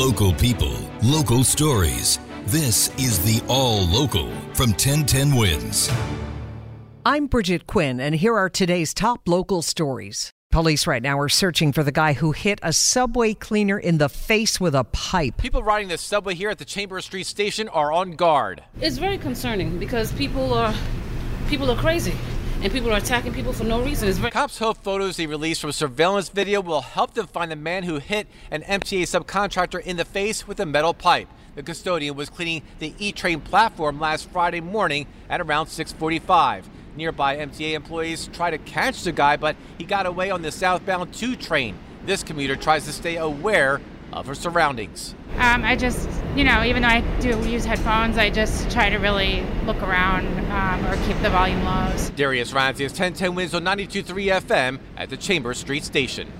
Local people, local stories. This is the All Local from 1010 Wins. I'm Bridget Quinn, and here are today's top local stories. Police right now are searching for the guy who hit a subway cleaner in the face with a pipe. People riding the subway here at the Chambers Street station are on guard. It's very concerning because people are people are crazy and people are attacking people for no reason. Very Cops hope photos they release from surveillance video will help them find the man who hit an MTA subcontractor in the face with a metal pipe. The custodian was cleaning the E-train platform last Friday morning at around 6:45. Nearby MTA employees try to catch the guy, but he got away on the southbound 2 train. This commuter tries to stay aware of her surroundings. Um, I just, you know, even though I do use headphones, I just try to really look around um, or keep the volume low. Darius Ramsey is 1010 Wins on 92.3 FM at the Chambers Street station.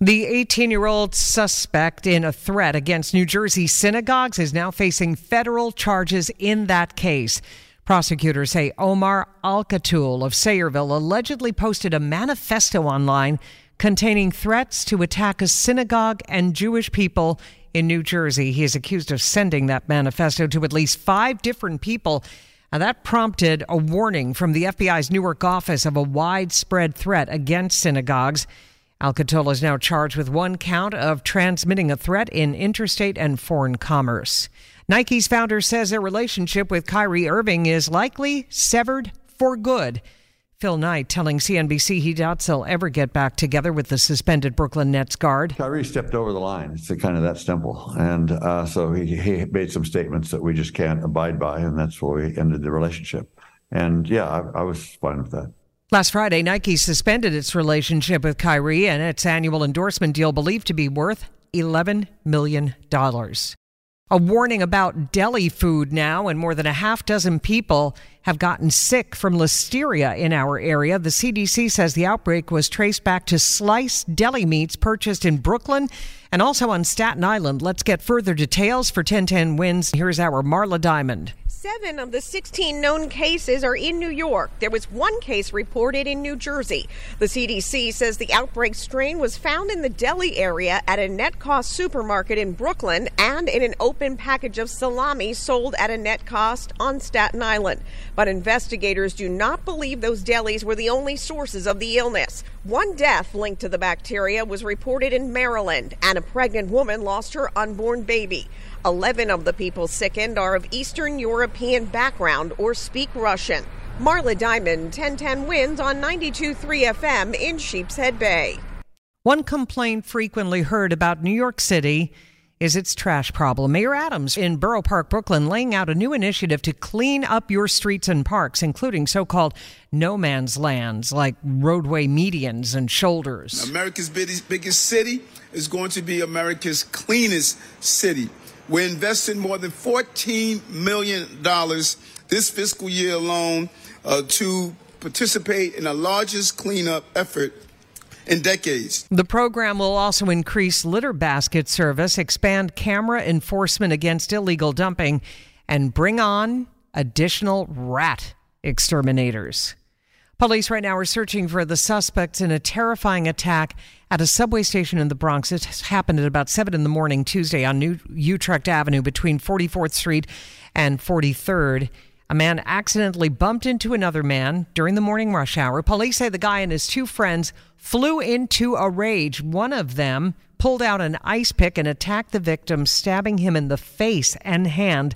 The 18 year old suspect in a threat against New Jersey synagogues is now facing federal charges in that case. Prosecutors say Omar Alkattoul of Sayreville allegedly posted a manifesto online containing threats to attack a synagogue and Jewish people in New Jersey. He is accused of sending that manifesto to at least five different people. And that prompted a warning from the FBI's Newark office of a widespread threat against synagogues. Alkattoul is now charged with one count of transmitting a threat in interstate and foreign commerce. Nike's founder says their relationship with Kyrie Irving is likely severed for good. Phil Knight telling CNBC he doubts they'll ever get back together with the suspended Brooklyn Nets guard. Kyrie stepped over the line. It's kind of that simple. And uh, so he, he made some statements that we just can't abide by, and that's why we ended the relationship. And yeah, I, I was fine with that. Last Friday, Nike suspended its relationship with Kyrie and its annual endorsement deal believed to be worth $11 million. A warning about deli food now, and more than a half dozen people have gotten sick from listeria in our area. The CDC says the outbreak was traced back to sliced deli meats purchased in Brooklyn and also on Staten Island. Let's get further details for 1010 Wins. Here's our Marla Diamond. Seven of the 16 known cases are in New York. There was one case reported in New Jersey. The CDC says the outbreak strain was found in the deli area at a NetCost supermarket in Brooklyn and in an open package of salami sold at a NetCost on Staten Island. But investigators do not believe those delis were the only sources of the illness. One death linked to the bacteria was reported in Maryland, and a pregnant woman lost her unborn baby. 11 of the people sickened are of Eastern European background or speak Russian. Marla Diamond, 1010 wins on 92.3 FM in Sheepshead Bay. One complaint frequently heard about New York City is its trash problem. Mayor Adams in Borough Park, Brooklyn, laying out a new initiative to clean up your streets and parks, including so called no man's lands like roadway medians and shoulders. America's biggest city is going to be America's cleanest city. We're investing more than $14 million this fiscal year alone uh, to participate in the largest cleanup effort in decades. The program will also increase litter basket service, expand camera enforcement against illegal dumping, and bring on additional rat exterminators. Police right now are searching for the suspects in a terrifying attack at a subway station in the Bronx. It happened at about 7 in the morning Tuesday on New Utrecht Avenue between 44th Street and 43rd. A man accidentally bumped into another man during the morning rush hour. Police say the guy and his two friends flew into a rage. One of them pulled out an ice pick and attacked the victim, stabbing him in the face and hand.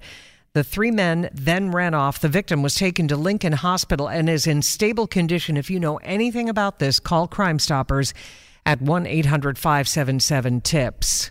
The three men then ran off. The victim was taken to Lincoln Hospital and is in stable condition. If you know anything about this, call Crime Stoppers at 1 800 577 TIPS.